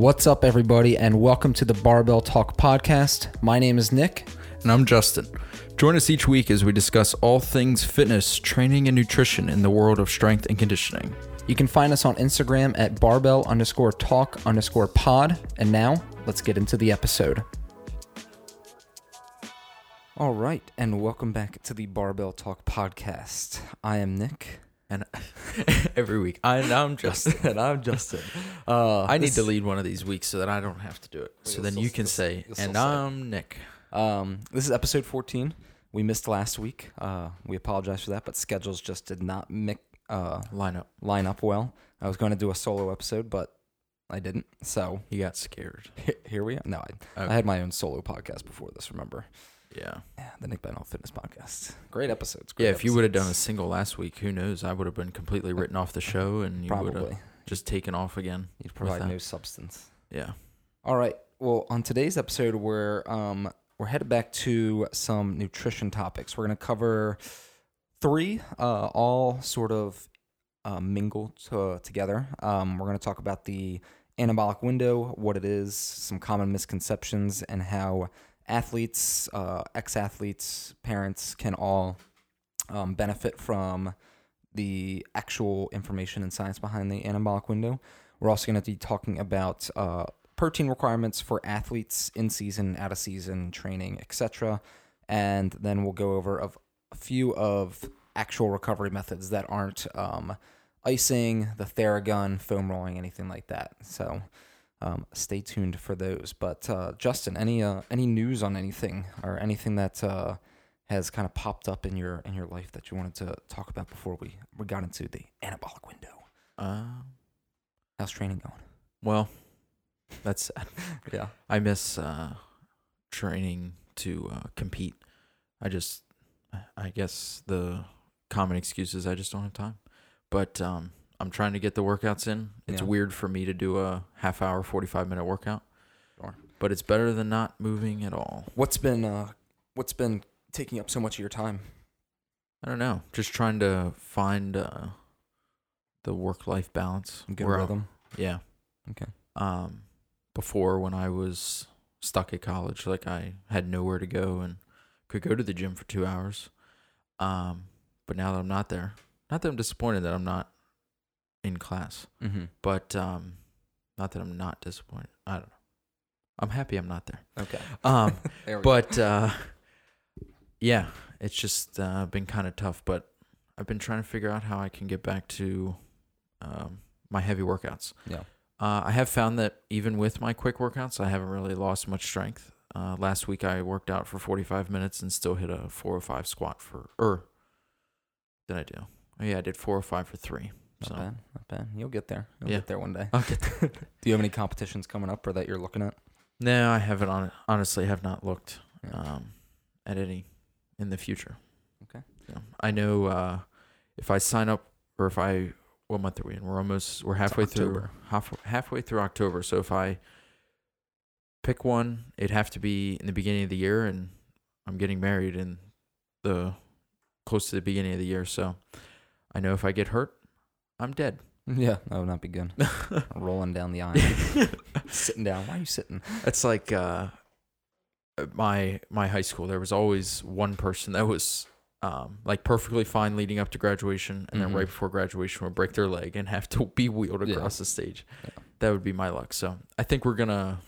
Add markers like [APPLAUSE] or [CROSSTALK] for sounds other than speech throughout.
What's up, everybody, and welcome to the Barbell Talk podcast. My name is Nick. And I'm Justin. Join us each week as we discuss all things fitness, training, and nutrition in the world of strength and conditioning. You can find us on Instagram at barbell underscore talk underscore pod. And now, let's get into the episode. All right, and welcome back to the Barbell Talk podcast. I am Nick. And [LAUGHS] every week, I'm Justin. [LAUGHS] and I'm Justin. Uh, I need to lead one of these weeks so that I don't have to do it. So then you can say, and. I'm Nick. Um, this is episode 14. We missed last week. Uh, we apologize for that, but schedules just did not mi- uh, Line up. line up well. I was going to do a solo episode, but I didn't. So You got scared. here we are. No, I, Okay. I had my own solo podcast before this, remember? Yeah. Yeah, the Nick Bennell Fitness Podcast. Great episodes. Great Yeah, if you would have done a single last week, who knows? I would have been completely written off the show and you would have just taken off again. You'd provide no substance. Yeah. All right. Well, on today's episode, we're um we're headed back to some nutrition topics. We're gonna cover three, uh, all sort of uh, mingled to, together. Um, we're gonna talk about the anabolic window, what it is, some common misconceptions, and how athletes, uh, ex-athletes, parents can all um, benefit from the actual information and science behind the anabolic window. We're also going to be talking about uh, protein requirements for athletes in season, out of season, training, etc. And then we'll go over of a few of actual recovery methods that aren't um, icing, the Theragun, foam rolling, anything like that. So um, stay tuned for those. But uh, Justin, any uh, any news on anything or anything that uh, has kind of popped up in your in your life that you wanted to talk about before we, we got into the anabolic window? Uh, How's training going? well, that's sad. [LAUGHS] Yeah. I miss uh, training to uh, compete. I just, I guess the common excuse is I just don't have time. But um, I'm trying to get the workouts in. It's Yeah. weird for me to do a half hour, 45 minute workout. Sure. But it's better than not moving at all. What's been uh what's been taking up so much of your time? I don't know. Just trying to find uh, the work life balance. Good where I- rhythm. Yeah. Okay. Um, before when I was stuck at college, like I had nowhere to go and could go to the gym for two hours. Um, but now that I'm not there, not that I'm disappointed that I'm not in class, Mm-hmm. but um, not that I'm not disappointed. I don't know. I'm happy I'm not there. Okay. Um, [LAUGHS] There but uh, yeah, it's just uh, been kind of tough. But I've been trying to figure out how I can get back to um, my heavy workouts. Yeah. Uh, I have found that even with my quick workouts, I haven't really lost much strength. Uh, last week I worked out for 45 minutes and still hit a 405 squat for, or did I do? Oh yeah, I did 405 for three. Not So bad. Not bad. You'll get there. You'll Yeah. get there one day. I'll get [LAUGHS] Do you have any competitions coming up or that you're looking at? no, I haven't on, honestly have not looked Yeah. um, at any in the future. Okay. So I know uh, if I sign up or if I what month are we in? We're almost we're halfway through October. half, halfway through October. So if I pick one, it'd have to be in the beginning of the year, and I'm getting married in the close to the beginning of the year. So I know if I get hurt, I'm dead. Yeah, that would not be good. [LAUGHS] Rolling down the aisle, [LAUGHS] sitting down. Why are you sitting? It's like uh, my my high school. There was always one person that was um, like perfectly fine leading up to graduation, and Mhm. then right before graduation would break their leg and have to [LAUGHS] be wheeled Yeah. across the stage. Yeah. That would be my luck. So I think we're gonna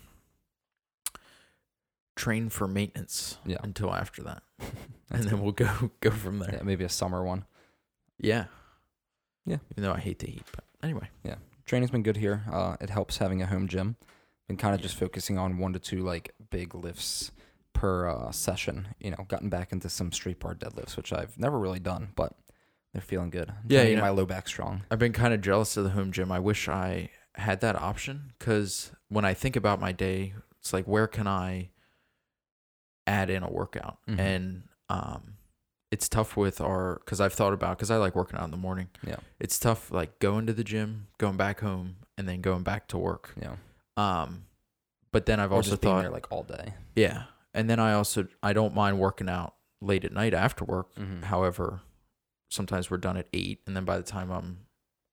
train for maintenance Yeah. until after that, and then we'll go go from there. yeah, maybe a summer one. Yeah. Yeah. Even though I hate the heat, but anyway. Yeah. Training's been good here. Uh, it helps having a home gym. Been kind of just focusing on one to two like big lifts per uh, session. You know, gotten back into some street bar deadlifts, which I've never really done, but they're feeling good. I'm Yeah, trying to you get know- my low back strong. I've been kind of jealous of the home gym. I wish I had that option because when I think about my day, it's like where can I add in a workout? Mhm. And um, it's tough with our because I've thought about because I like working out in the morning. Yeah. It's tough like going to the gym, going back home, and then going back to work. Yeah. Um, but then I've Or also thought, there like all day. yeah, and then I also I don't mind working out late at night after work. Mm-hmm. However, sometimes we're done at eight, and then by the time I'm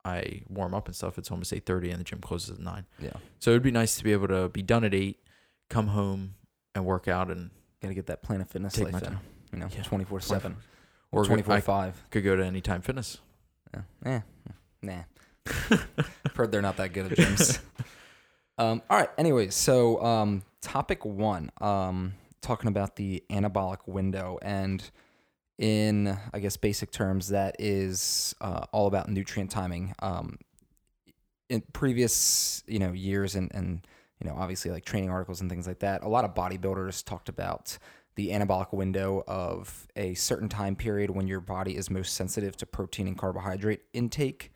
I warm up and stuff, it's almost eight thirty, and the gym closes at nine. Yeah. So it'd be nice to be able to be done at eight, come home and work out, and Gotta get that Planet Fitness Take life my in. time. You know, twenty four seven Or twenty four five. could go to Anytime Fitness. Yeah. Eh. Nah. I've [LAUGHS] heard they're not that good at gyms. [LAUGHS] um, all right. Anyways, so um, topic one, um, talking about the anabolic window, and in I guess basic terms, that is uh, all about nutrient timing. Um, in previous you know years and and you know obviously like training articles and things like that, a lot of bodybuilders talked about the anabolic window of a certain time period when your body is most sensitive to protein and carbohydrate intake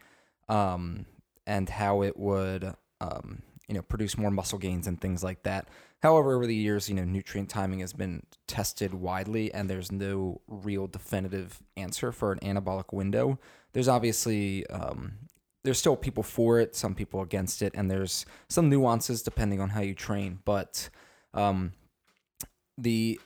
um, and how it would um, you know produce more muscle gains and things like that. However over the years you know nutrient timing has been tested widely and there's no real definitive answer for an anabolic window. There's obviously um, there's still people for it some people against it and there's some nuances depending on how you train but um, the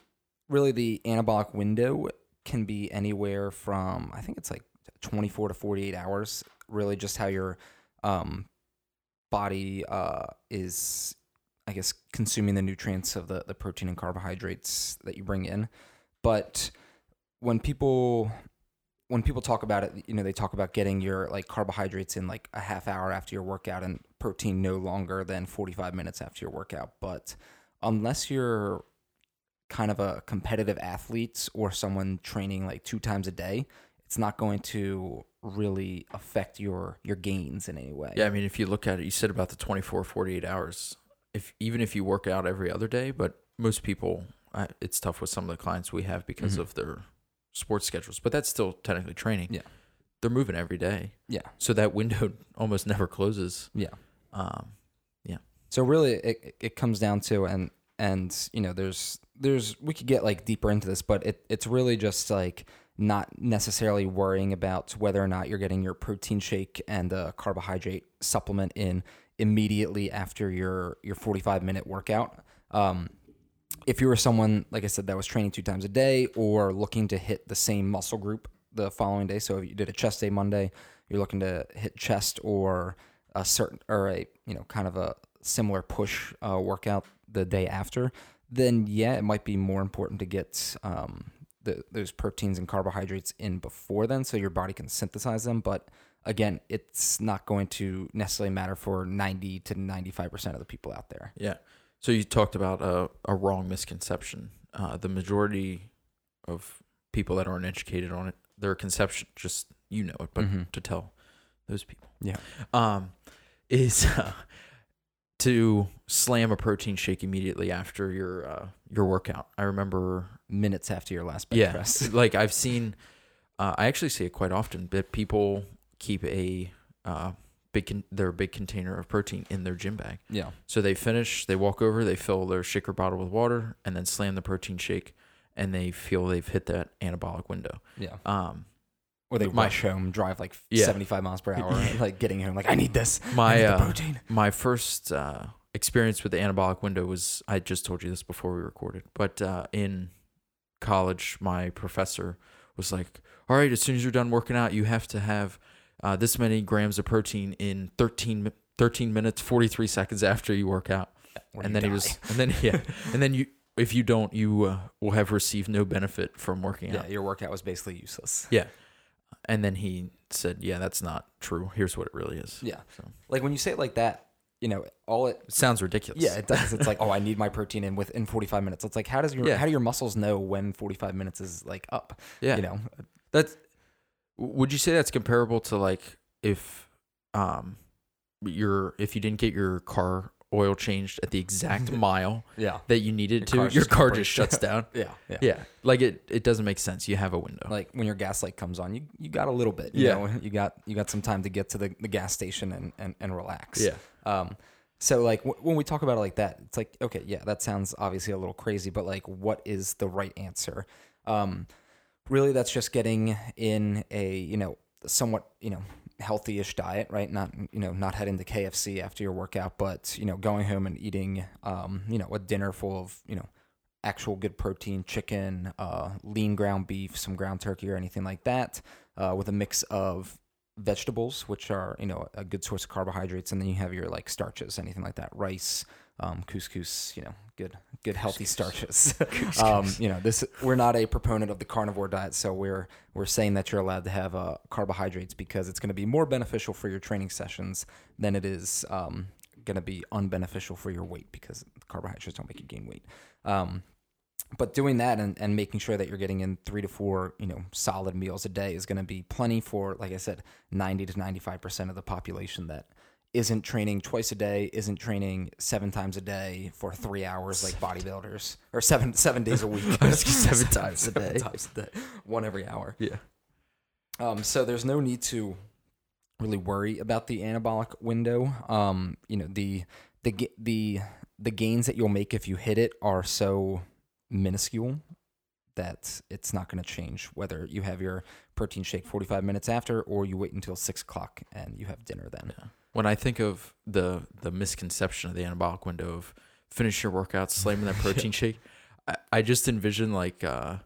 really the anabolic window can be anywhere from I think it's like 24 to 48 hours. Really, just how your um, body uh, is, I guess, consuming the nutrients of the the protein and carbohydrates that you bring in. But when people when people talk about it, you know, they talk about getting your like carbohydrates in like a half hour after your workout and protein no longer than 45 minutes after your workout. But unless you're kind of a competitive athlete or someone training like two times a day, it's not going to really affect your your gains in any way. Yeah, I mean, if you look at it, you said about the 24, 48 hours. If even if you work out every other day, but most people, it's tough with some of the clients we have because Mhm. of their sports schedules. But that's still technically training. Yeah. they're moving every day, Yeah. so that window [LAUGHS] almost never closes. Yeah. Um, yeah. So really, it it comes down to and and you know there's there's we could get like deeper into this, but it it's really just like not necessarily worrying about whether or not you're getting your protein shake and a carbohydrate supplement in immediately after your your 45 minute workout. Um, if you were someone like I said that was training two times a day or looking to hit the same muscle group the following day, so if you did a chest day Monday, you're looking to hit chest or a certain or a you know kind of a similar push uh, workout the day after, then yeah, it might be more important to get um, the, those proteins and carbohydrates in before then, so your body can synthesize them. But again, it's not going to necessarily matter for ninety to ninety five percent of the people out there. yeah. So you talked about a, a wrong misconception. Uh, the majority of people that aren't educated on it, their conception, just you know it, but Mhm. to tell those people, Yeah. um, is uh, [LAUGHS] to slam a protein shake immediately after your uh, your workout. I remember, Minutes after your last bench yeah, press. [LAUGHS] like I've seen. Uh, I actually see it quite often that people keep a uh, big con- their big container of protein in their gym bag. Yeah. So they finish, they walk over, they fill their shaker bottle with water, and then slam the protein shake, and they feel they've hit that anabolic window. Yeah. Um, Or they My- rush home, drive like Yeah. 75 miles per hour, [LAUGHS] like getting home, like, I need this. My need the uh, protein. my first uh, experience with the anabolic window was I just told you this before we recorded, but uh, in college, my professor was like, "All right, as soon as you're done working out, you have to have uh, this many grams of protein in 13, 13 minutes 43 seconds after you work out." And then he was, and then yeah, and then you, if you don't, you uh, will have received no benefit from working yeah, out. your workout was basically useless. Yeah. And then he said, "Yeah, that's not true. Here's what it really is." Yeah. So Like when you say it like that, you know, all it it sounds ridiculous. Yeah, it does. It's like, [LAUGHS] oh, I need my protein in within 45 minutes. It's like, how does your Yeah. how do your muscles know when 45 minutes is like up? yeah. You know, That's. Would you say that's comparable to like if, um, your if you didn't get your car oil changed at the exact [LAUGHS] mile yeah, that you needed Your to, car's your just car just shuts down. [LAUGHS] yeah, yeah. Yeah, like it it doesn't make sense. You have a window. Like when your gas light comes on, you, you got a little bit. You Yeah. know, you got you got some time to get to the, the gas station and, and, and relax. yeah, Um, so like w- when we talk about it like that, it's like okay, yeah, that sounds obviously a little crazy, but like, what is the right answer? Um, really, that's just getting in a you know somewhat you know healthy-ish diet, right? Not you know not heading to KFC after your workout, but you know going home and eating um, you know a dinner full of you know actual good protein, chicken, uh, lean ground beef, some ground turkey, or anything like that, uh, with a mix of vegetables, which are you know a good source of carbohydrates, and then you have your like starches, anything like that, rice, um, couscous, you know, good good healthy starches. [LAUGHS] um, you know, this we're not a proponent of the carnivore diet, so we're we're saying that you're allowed to have uh, carbohydrates because it's going to be more beneficial for your training sessions than it is um, going to be unbeneficial for your weight because carbohydrates don't make you gain weight. Um, but doing that and, and making sure that you're getting in three to four, you know, solid meals a day is going to be plenty for, like I said, 90 to 95% of the population that isn't training twice a day, isn't training seven times a day for three hours like bodybuilders, or seven seven days a week, [LAUGHS] seven [LAUGHS] times a Seven day. times a day, one every hour. Yeah. Um, so there's no need to really worry about the anabolic window. Um, you know, the the the the gains that you'll make if you hit it are so minuscule that it's not going to change whether you have your protein shake 45 minutes after or you wait until six o'clock and you have dinner then. Yeah. When I think of the the misconception of the anabolic window of finish your workout, slamming that [LAUGHS] protein shake, I, I just envision like uh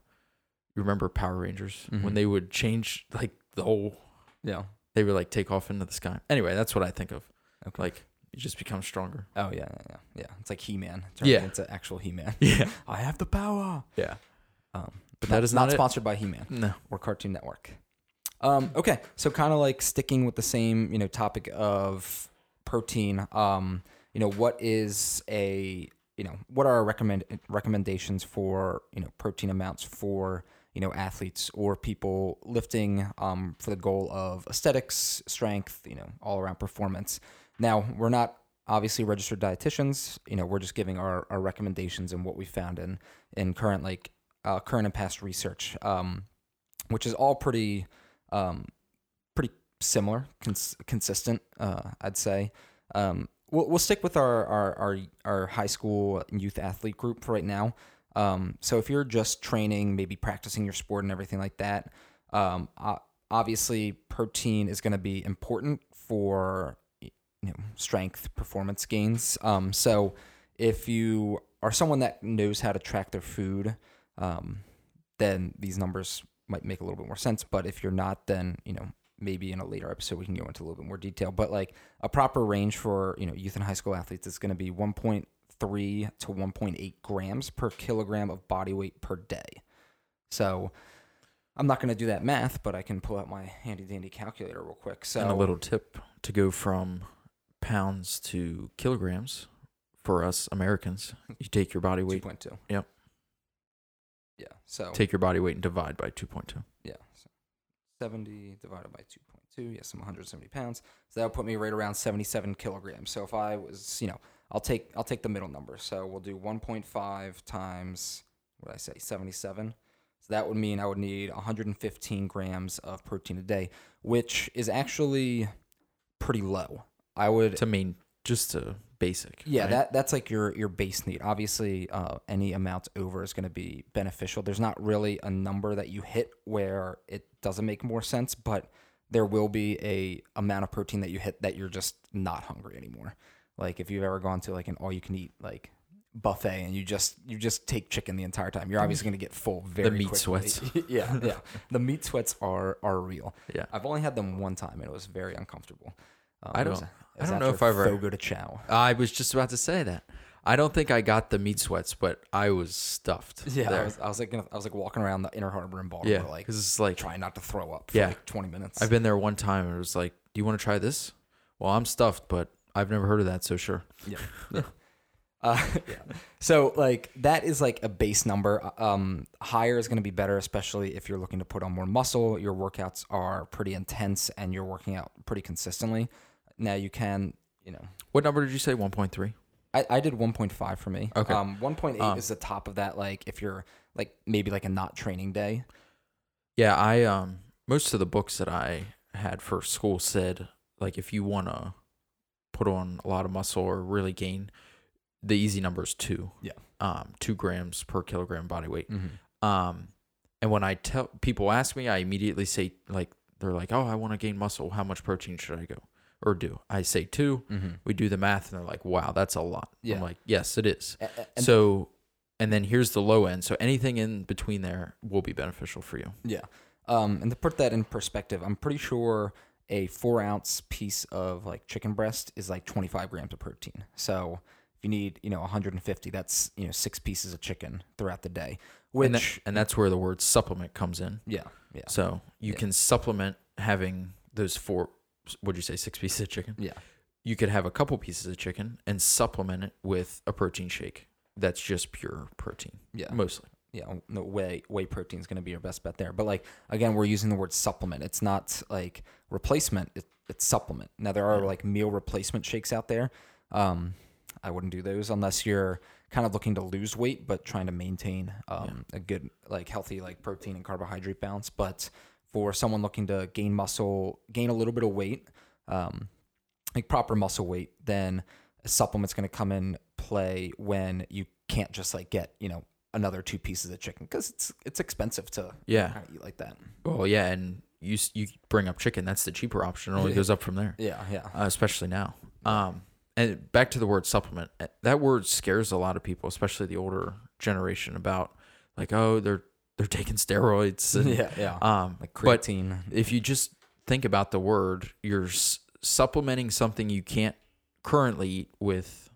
you remember Power Rangers Mhm. when they would change like the whole Yeah. they would like take off into the sky. Anyway, that's what I think of. Okay. Like you just become stronger. Oh yeah, yeah, yeah. yeah. It's like He-Man. Yeah. Turning into actual He-Man. [LAUGHS] Yeah. I have the power. Yeah. Um, But not, that is not, not sponsored by He-Man. No. or Cartoon Network. Um, okay, so kind of like sticking with the same, you know, topic of protein. Um, you know, what is a, you know, what are our recommend recommendations for, you know, protein amounts for, you know, athletes or people lifting um, for the goal of aesthetics, strength, you know, all around performance. Now, we're not obviously registered dietitians. You know, we're just giving our, our recommendations and what we found in in current like uh, current and past research. Um, which is all pretty um, pretty similar, cons- consistent. Uh, I'd say. Um, we'll we'll stick with our, our our our high school youth athlete group for right now. Um, so if you're just training, maybe practicing your sport and everything like that, um, obviously protein is going to be important for you know strength performance gains. Um, so if you are someone that knows how to track their food, um, then these numbers might make a little bit more sense. But if you're not, then you know maybe in a later episode we can go into a little bit more detail. But like a proper range for you know youth and high school athletes is going to be 1.3 to 1.8 grams per kilogram of body weight per day. So I'm not going to do that math, but I can pull out my handy dandy calculator real quick. So and a little tip to go from pounds to kilograms for us Americans, you take your body weight, 2.2. Yep. Yeah. So take your body weight and divide by 2.2. Yeah. So 70 divided by 2.2. Yes, I'm 170 pounds. So that would put me right around 77 kilograms. So if I was, you know, I'll take I'll take the middle number. So we'll do 1.5 times what did I say 77. So that would mean I would need 115 grams of protein a day, which is actually pretty low. I would To mean just a basic. yeah, right? that that's like your your base need. Obviously, uh, any amount over is going to be beneficial. There's not really a number that you hit where it doesn't make more sense, but there will be a amount of protein that you hit that you're just not hungry anymore. Like if you've ever gone to like an all you can eat like buffet and you just you just take chicken the entire time, you're obviously going to get full very The meat quickly. sweats. [LAUGHS] yeah, yeah. [LAUGHS] The meat sweats are are real. Yeah. I've only had them one time and it was very uncomfortable. Um, I don't- it I don't know if I've ever- Fogo de Chão. I was just about to say that. I don't think I got the meat sweats, but I was stuffed. [LAUGHS] Yeah, I was, I was like, I was like walking around the inner harbor in Baltimore, yeah, like because it's like trying not to throw up for Yeah. like 20 minutes. I've been there one time and it was like, "Do you want to try this?" Well, I'm stuffed, but I've never heard of that, so sure. yeah, [LAUGHS] yeah. Uh, yeah. [LAUGHS] So like that is like a base number. Um, higher is going to be better, especially if you're looking to put on more muscle. Your workouts are pretty intense and you're working out pretty consistently. Now you can, you know, What number did you say? 1.3. I, I did 1.5 for me. Okay. Um, 1.8 Um, is the top of that. Like if you're like maybe like a not training day. Yeah, I um most of the books that I had for school said like if you want to put on a lot of muscle or really gain, the easy number is two. Yeah. Um, two grams per kilogram body weight. Mm-hmm. Um, and when I tell people ask me, I immediately say like they're like, "Oh, I want to gain muscle. How much protein should I go or do?" I say two. Mm-hmm. We do the math, and they're like, "Wow, that's a lot." Yeah. I'm like, "Yes, it is." And, and so, and then here's the low end. So anything in between there will be beneficial for you. Yeah. Um, and to put that in perspective, I'm pretty sure a four ounce piece of like chicken breast is like 25 grams of protein. So if you need, you know, 150, that's, you know, six pieces of chicken throughout the day, which, and, that, and that's where the word supplement comes in. yeah, yeah, So you Yeah. can supplement having those four. What'd you say? Six pieces of chicken. yeah, You could have a couple pieces of chicken and supplement it with a protein shake. That's just pure protein, yeah. mostly. yeah, no whey whey protein is going to be your best bet there. But like again, we're using the word supplement. It's not like replacement. It, it's supplement. Now there are Yeah. like meal replacement shakes out there. Um, I wouldn't do those unless you're kind of looking to lose weight but trying to maintain um, a good like healthy like protein and carbohydrate balance. But for someone looking to gain muscle, gain a little bit of weight, um, like proper muscle weight, then a supplement's going to come in play when you can't just like get you know another two pieces of chicken because it's it's expensive to Yeah. kind of eat like that. Well, yeah, and you you bring up chicken. That's the cheaper option. It only goes up from there, Yeah, yeah, uh, especially now. Um, and back to the word supplement. uh, That word scares a lot of people, especially the older generation, about like, oh, they're they're taking steroids. And, yeah, yeah. Um, like creatine. if you just think about the word, you're s- supplementing something you can't currently eat with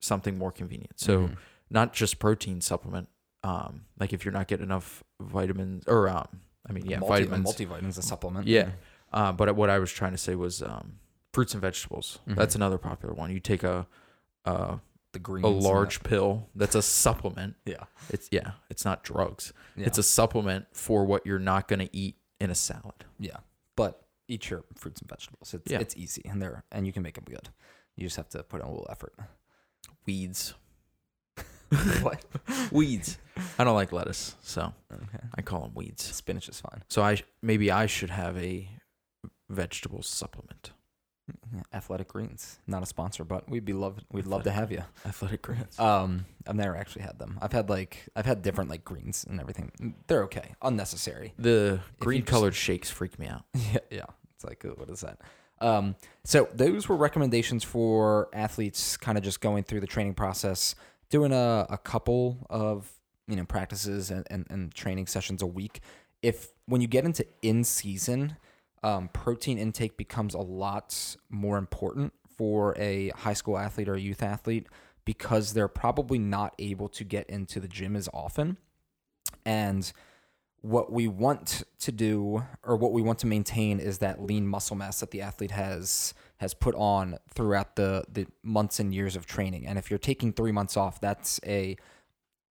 something more convenient. So Mhm. not just protein supplement. Um, like if you're not getting enough vitamins or um, I mean, yeah, Multi- vitamins. multivitamins, a supplement. Yeah. Uh, but what I was trying to say was um, fruits and vegetables. Mhm. That's another popular one. You take a a, the greens. a large pill that's a supplement. yeah, It's yeah, it's not drugs. yeah, It's a supplement for what you're not going to eat in a salad. yeah. But eat your fruits and vegetables. It's Yeah. it's easy and they're and you can make them good. You just have to put in a little effort. Weeds. [LAUGHS] what? [LAUGHS] Weeds. I don't like lettuce, so Okay. I call them weeds. Spinach is fine. So I maybe I should have a vegetable supplement. Yeah, Athletic Greens, not a sponsor, but we'd be love we'd love to have you. Athletic greens. Um, I've never actually had them. I've had like I've had different like greens and everything. They're okay, unnecessary. The you green just- colored shakes freak me out. [LAUGHS] Yeah, yeah. It's like uh, what is that? Um, so those were recommendations for athletes, kind of just going through the training process, doing a, a couple of you know practices and, and, and training sessions a week. If when you get into in season, um, protein intake becomes a lot more important for a high school athlete or a youth athlete because they're probably not able to get into the gym as often. And what we want to do or what we want to maintain is that lean muscle mass that the athlete has has put on throughout the the months and years of training. And if you're taking 3 months off, that's a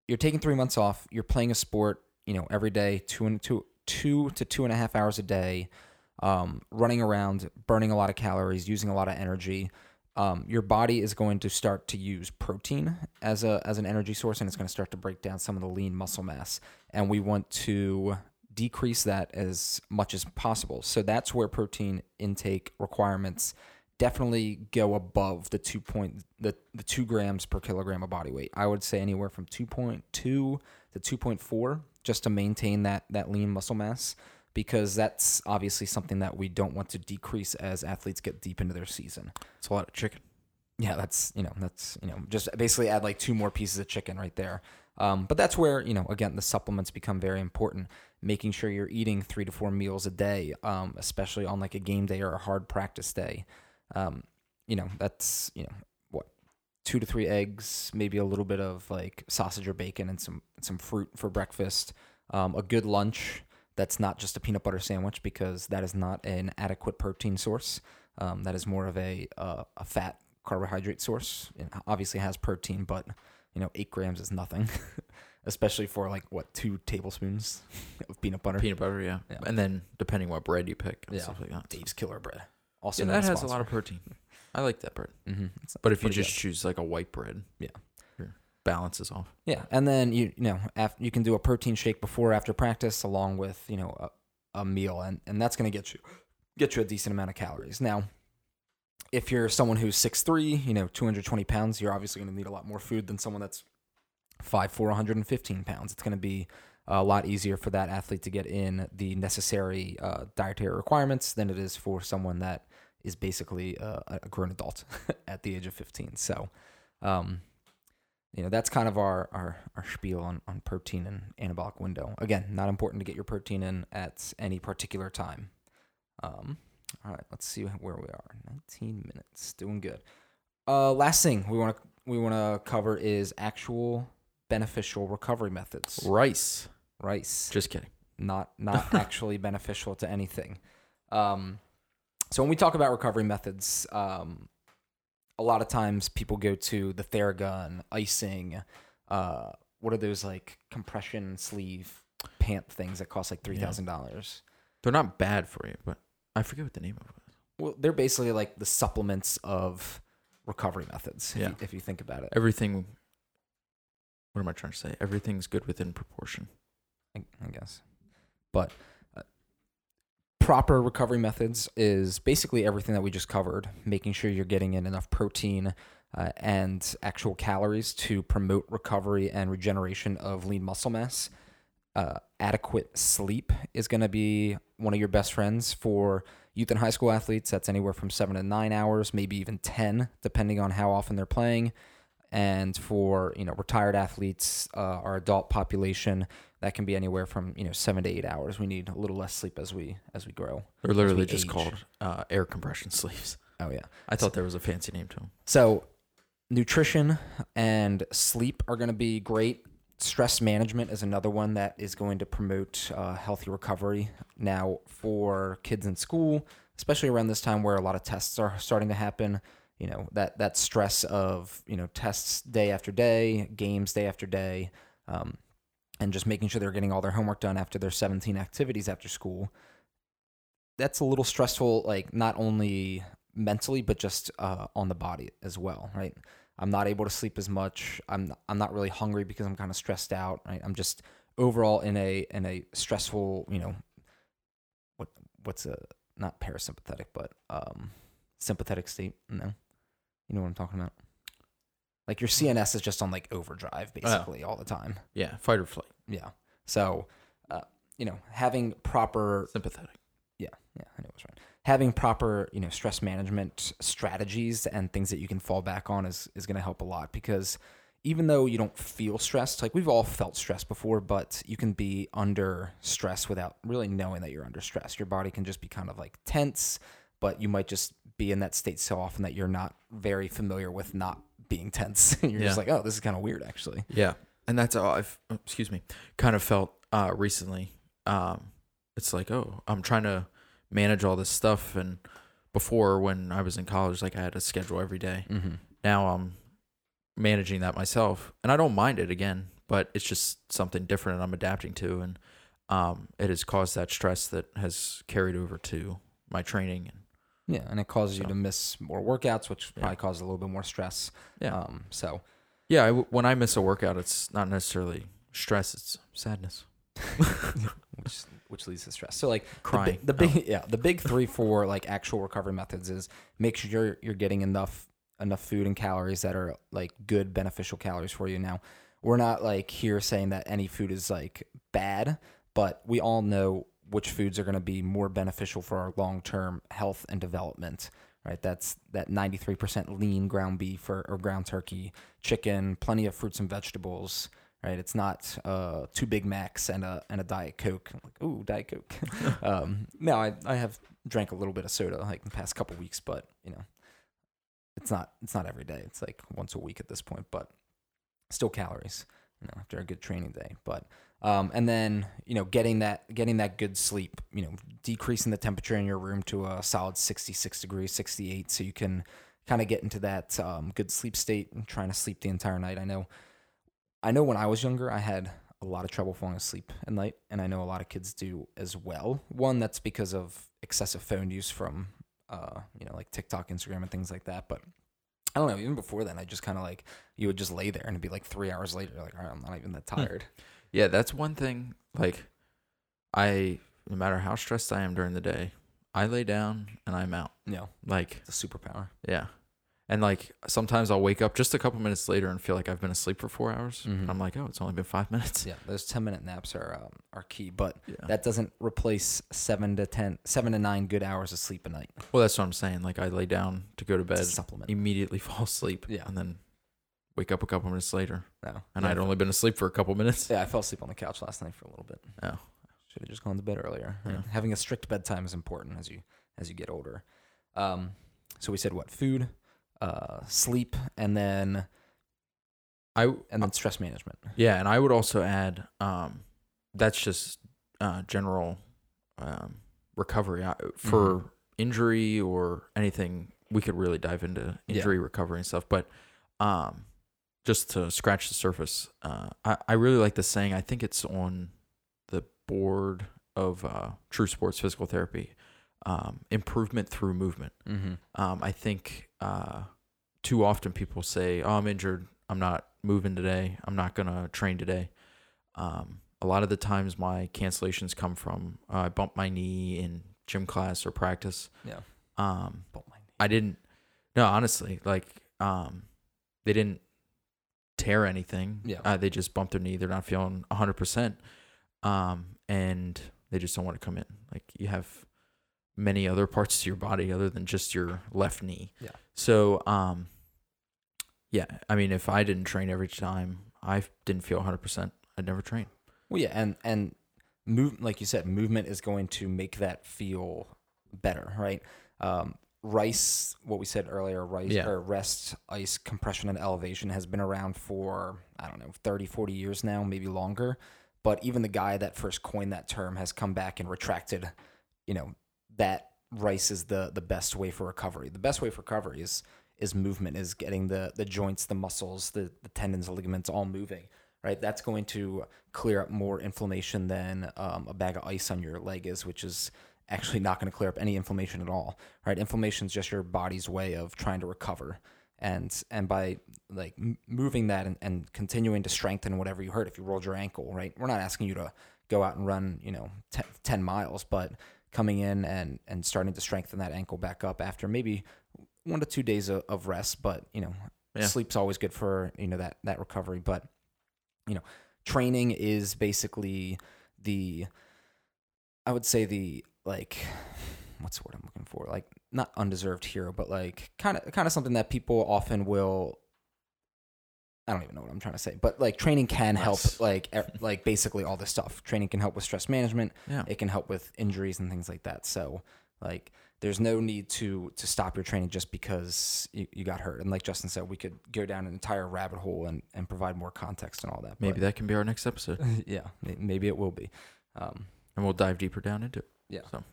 you're taking 3 months off, you're playing a sport, you know, every day, two and two two to two and a half hours a day, um, running around, burning a lot of calories, using a lot of energy. Um, your body is going to start to use protein as a as an energy source, and it's going to start to break down some of the lean muscle mass. And we want to decrease that as much as possible. So that's where protein intake requirements definitely go above the two point the, the two grams per kilogram of body weight. I would say anywhere from two point two to two point four just to maintain that that lean muscle mass because that's obviously something that we don't want to decrease as athletes get deep into their season. It's a lot of chicken. Yeah, that's you know that's you know just basically add like two more pieces of chicken right there. Um, but that's where you know again the supplements become very important. Making sure you're eating three to four meals a day, um, especially on like a game day or a hard practice day. Um, you know that's you know what two to three eggs, maybe a little bit of like sausage or bacon and some some fruit for breakfast. Um, a good lunch that's not just a peanut butter sandwich because that is not an adequate protein source. Um, that is more of a uh, a fat carbohydrate source. It obviously has protein, but you know, eight grams is nothing, [LAUGHS] especially for like what two tablespoons [LAUGHS] of peanut butter. Peanut butter, yeah. Yeah. And then depending what bread you pick and Yeah. stuff like that. Dave's Killer Bread. Also, Yeah, that has a lot of protein. I like that bread. Mhm. But if you just choose like a white bread, Yeah. Your balance is off. Yeah, and then you you know after, you can do a protein shake before or after practice along with you know a, a meal, and and that's gonna get you get you a decent amount of calories. Now, if you're someone who's 6'3", you know, two hundred twenty pounds, you're obviously gonna need a lot more food than someone that's 5'4", 115 pounds. It's gonna be a lot easier for that athlete to get in the necessary uh, dietary requirements than it is for someone that is basically uh, a grown adult [LAUGHS] at the age of 15. So, um, you know, that's kind of our, our, our spiel on, on protein and anabolic window. Again, not important to get your protein in at any particular time. Um, All right, let's see where we are. 19 minutes, doing good. Uh, last thing we want to we want to cover is actual beneficial recovery methods. Rice. Rice, Just kidding. not not [LAUGHS] actually beneficial to anything. Um, so when we talk about recovery methods, um, a lot of times people go to the Theragun, icing. Uh, what are those like compression sleeve pant things that cost like three thousand dollars? They're not bad for you, but I forget what the name of it. was. Well, they're basically like the supplements of recovery methods. If, Yeah. you, if you think about it, Everything. What am I trying to say? Everything's good within proportion. I, I guess. But proper recovery methods is basically everything that we just covered, making sure you're getting in enough protein uh, and actual calories to promote recovery and regeneration of lean muscle mass. Uh, adequate sleep is going to be one of your best friends for youth and high school athletes. That's anywhere from seven to nine hours, maybe even 10, depending on how often they're playing. And for you know retired athletes, uh, our adult population, that can be anywhere from you know seven to eight hours. We need a little less sleep as we as we grow. They're literally just age. called uh, air compression [LAUGHS] sleeves. Oh yeah. I thought there was a fancy name to them. So, nutrition and sleep are going to be great. Stress management is another one that is going to promote uh, healthy recovery. Now, for kids in school, especially around this time where a lot of tests are starting to happen, you know that that stress of you know tests day after day, games day after day, um, and just making sure they're getting all their homework done after their 17 activities after school. That's a little stressful, like not only mentally but just uh, on the body as well, right? I'm not able to sleep as much. I'm I'm not really hungry because I'm kind of stressed out. Right? I'm just overall in a in a stressful, you know, what what's a not parasympathetic but um sympathetic state. No, you know what I'm talking about. Like your CNS is just on like overdrive basically all the time. Yeah, fight or flight. Yeah. So, uh, you know, having proper Sympathetic. yeah, yeah, I know it was right. Having proper, you know, stress management strategies and things that you can fall back on is is going to help a lot because even though you don't feel stressed, like we've all felt stress before, but you can be under stress without really knowing that you're under stress. Your body can just be kind of like tense, but you might just be in that state so often that you're not very familiar with not being tense. [LAUGHS] you're Yeah. just like, oh, this is kind of weird, actually. Yeah, and that's how I've oh, excuse me kind of felt uh, recently. Um, it's like oh, I'm trying to manage all this stuff, and before when I was in college, like I had a schedule every day. Mm-hmm. Now I'm managing that myself, and I don't mind it again, but it's just something different, and I'm adapting to, and um, it has caused that stress that has carried over to my training. And Yeah, and it causes you to miss more workouts, which Yeah. probably causes a little bit more stress. yeah, Um, so yeah. I when I miss a workout, it's not necessarily stress; it's sadness, [LAUGHS] which which leads to stress. So like crying. The, the Oh. big yeah, the big three for like actual recovery methods is make sure you're you're getting enough enough food and calories that are like good beneficial calories for you. Now, we're not like here saying that any food is like bad, but we all know which foods are going to be more beneficial for our long-term health and development. Right, that's that 93% lean ground beef or, or ground turkey, chicken, plenty of fruits and vegetables, right? It's not uh, two Big Macs and a and a Diet Coke. I'm like, ooh, Diet Coke. [LAUGHS] um, no, I I have drank a little bit of soda like in the past couple weeks, but you know, it's not it's not every day. It's like once a week at this point, but still calories. You know, after a good training day, but um, and then you know, getting that getting that good sleep. You know, decreasing the temperature in your room to a solid 66 degrees, 68, so you can kind of get into that um, good sleep state and trying to sleep the entire night. I know I know when I was younger, I had a lot of trouble falling asleep at night, and I know a lot of kids do as well. One that's because of excessive phone use from, uh, you know, like TikTok, Instagram, and things like that. But I don't know. Even before then, I just kind of like you would just lay there and it'd be like three hours later, like all right, I'm not even that tired. Yeah, that's one thing. Like, I, no matter how stressed I am during the day, I lay down and I'm out. Know, Like, it's a superpower. yeah. And like, sometimes I'll wake up just a couple minutes later and feel like I've been asleep for four hours. Mhm. And I'm like, oh, it's only been five minutes. Yeah, those ten minute naps are um, are key, but Yeah. that doesn't replace seven to ten, seven to nine good hours of sleep a night. well, that's what I'm saying. Like, I lay down to go to bed, supplement. immediately [LAUGHS] fall asleep. Yeah. And then wake up a couple minutes later. No, And yeah, I'd only been asleep for a couple minutes. yeah, I fell asleep on the couch last night for a little bit. Oh. Should have just gone to bed earlier. Yeah. Having a strict bedtime is important as you as you get older. Um, so we said what? Food, uh, sleep, and then I and then stress management. Yeah, and I would also add um, that's just uh, general um, recovery I- for Mhm. injury or anything. We could really dive into Yeah. injury recovery and stuff, but um, just to scratch the surface, uh, I I really like this saying. I think it's on the board of uh, True Sports Physical Therapy. Um, improvement through movement. Mm-hmm. Um, I think uh, too often people say, "Oh, I'm injured. I'm not moving today. I'm not gonna train today." Um, a lot of the times, my cancellations come from uh, I bumped my knee in gym class or practice. Yeah. Um, I didn't. No, honestly, like um, they didn't tear anything. Yeah. Uh, they just bumped their knee. They're not feeling hundred percent. Um, and they just don't want to come in. Like you have many other parts to your body other than just your left knee. Yeah. So, um, yeah, I mean, if I didn't train every time, I didn't feel hundred percent. I'd never train. Well, yeah, and and move like you said, movement is going to make that feel better, right? Um, rice, what we said earlier, rice Yeah. or rest, ice, compression, and elevation has been around for I don't know 30, 40 years now, maybe longer. But even the guy that first coined that term has come back and retracted, you know, that rice is the the best way for recovery. The best way for recovery is is movement, is getting the the joints, the muscles, the, the tendons, the ligaments all moving. Right, that's going to clear up more inflammation than um, a bag of ice on your leg is, which is actually not going to clear up any inflammation at all. Right, inflammation is just your body's way of trying to recover, and and by like moving that and, and continuing to strengthen whatever you hurt. If you rolled your ankle, right, we're not asking you to go out and run, you know, 10, 10 miles, but coming in and and starting to strengthen that ankle back up after maybe one to two days of, of rest. But you know, Yeah. sleep's always good for you know that that recovery. But you know, training is basically the I would say the like [SIGHS] what's the word I'm looking for? Like not undeserved hero, but like kind of kind of something that people often will I don't even know what I'm trying to say, but like training can help Nice. like e- [LAUGHS] like basically all this stuff. Training can help with stress management. Yeah. It can help with injuries and things like that. So like there's no need to to stop your training just because you, you got hurt. And like Justin said, we could go down an entire rabbit hole and, and provide more context and all that. Maybe that can be our next episode, [LAUGHS] yeah, maybe it will be. Um, and we'll dive deeper down into it. Yeah. So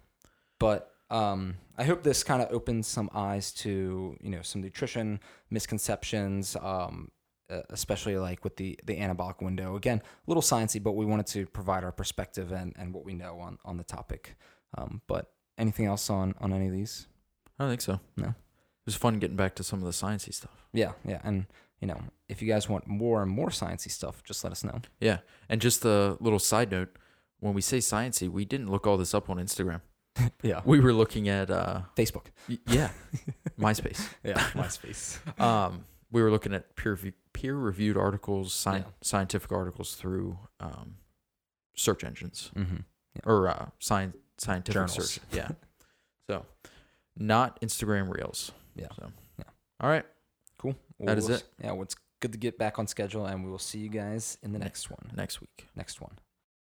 but um, I hope this kind of opens some eyes to you know some nutrition misconceptions, um, especially like with the the anabolic window. Again, a little sciencey, but we wanted to provide our perspective and, and what we know on on the topic. Um, but anything else on on any of these? I don't think so. No. It was fun getting back to some of the sciencey stuff. Yeah, yeah, and you know if you guys want more and more sciencey stuff, just let us know. Yeah. And just a little side note, when we say sciency, we didn't look all this up on Instagram. [LAUGHS] Yeah, We were looking at uh Facebook. y- yeah, [LAUGHS] MySpace. [LAUGHS] Yeah, MySpace. Um we were looking at peer peer reviewed articles, sci- Yeah. scientific articles through um search engines mm-hmm. or uh science scientific Journals. search. Yeah. so, not Instagram Reels. Yeah. So. Yeah. All right. Cool. That is We'll- it. Yeah, well, it's good to get back on schedule, and we will see you guys in the next one. Next week. Next one.